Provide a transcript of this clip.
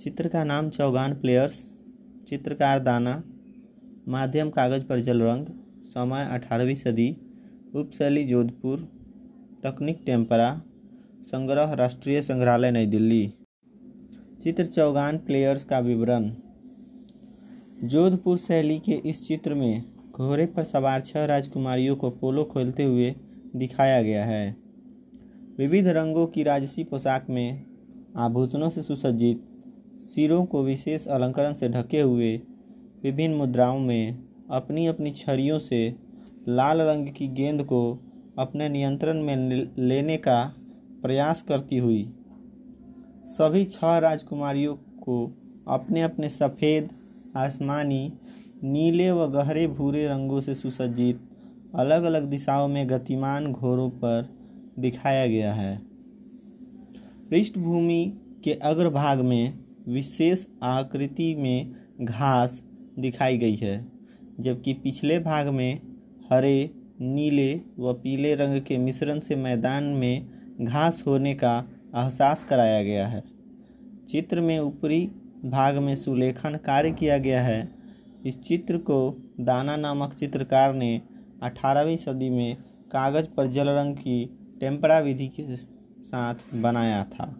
चित्र का नाम चौगान प्लेयर्स, चित्रकार दाना, माध्यम कागज़ पर जल रंग, समय अठारहवीं सदी, उपशैली जोधपुर, तकनीक टेम्परा, संग्रह राष्ट्रीय संग्रहालय नई दिल्ली। चित्र चौगान प्लेयर्स का विवरण। जोधपुर शैली के इस चित्र में घोड़े पर सवार छह राजकुमारियों को पोलो खोलते हुए दिखाया गया है। विविध रंगों की राजसी पोशाक में आभूषणों से सुसज्जित सिरों को विशेष अलंकरण से ढके हुए विभिन्न मुद्राओं में अपनी अपनी छड़ियों से लाल रंग की गेंद को अपने नियंत्रण में लेने का प्रयास करती हुई, सभी छह राजकुमारियों को अपने अपने सफ़ेद, आसमानी, नीले व गहरे भूरे रंगों से सुसज्जित अलग अलग दिशाओं में गतिमान घोड़ों पर दिखाया गया है। पृष्ठभूमि के अग्रभाग में विशेष आकृति में घास दिखाई गई है, जबकि पिछले भाग में हरे, नीले व पीले रंग के मिश्रण से मैदान में घास होने का एहसास कराया गया है। चित्र में ऊपरी भाग में सुलेखन कार्य किया गया है। इस चित्र को दाना नामक चित्रकार ने 18वीं सदी में कागज़ पर जल रंग की टेम्परा विधि के साथ बनाया था।